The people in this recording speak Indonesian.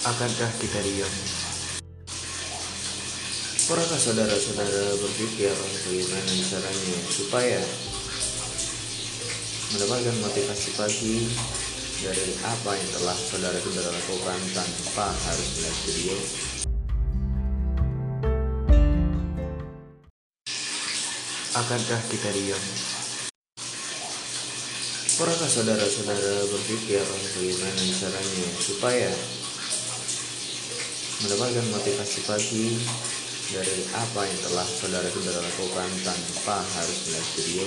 Akankah kita diam? Pernahkah saudara-saudara berpikir bagaimana caranya supaya mendapatkan motivasi pagi dari apa yang telah saudara-saudara lakukan tanpa harus melihat video? Akankah kita diam? Pernahkah saudara-saudara berpikir bagaimana caranya supaya mendapatkan motivasi pagi dari apa yang telah saudara-saudara lakukan tanpa harus melihat video?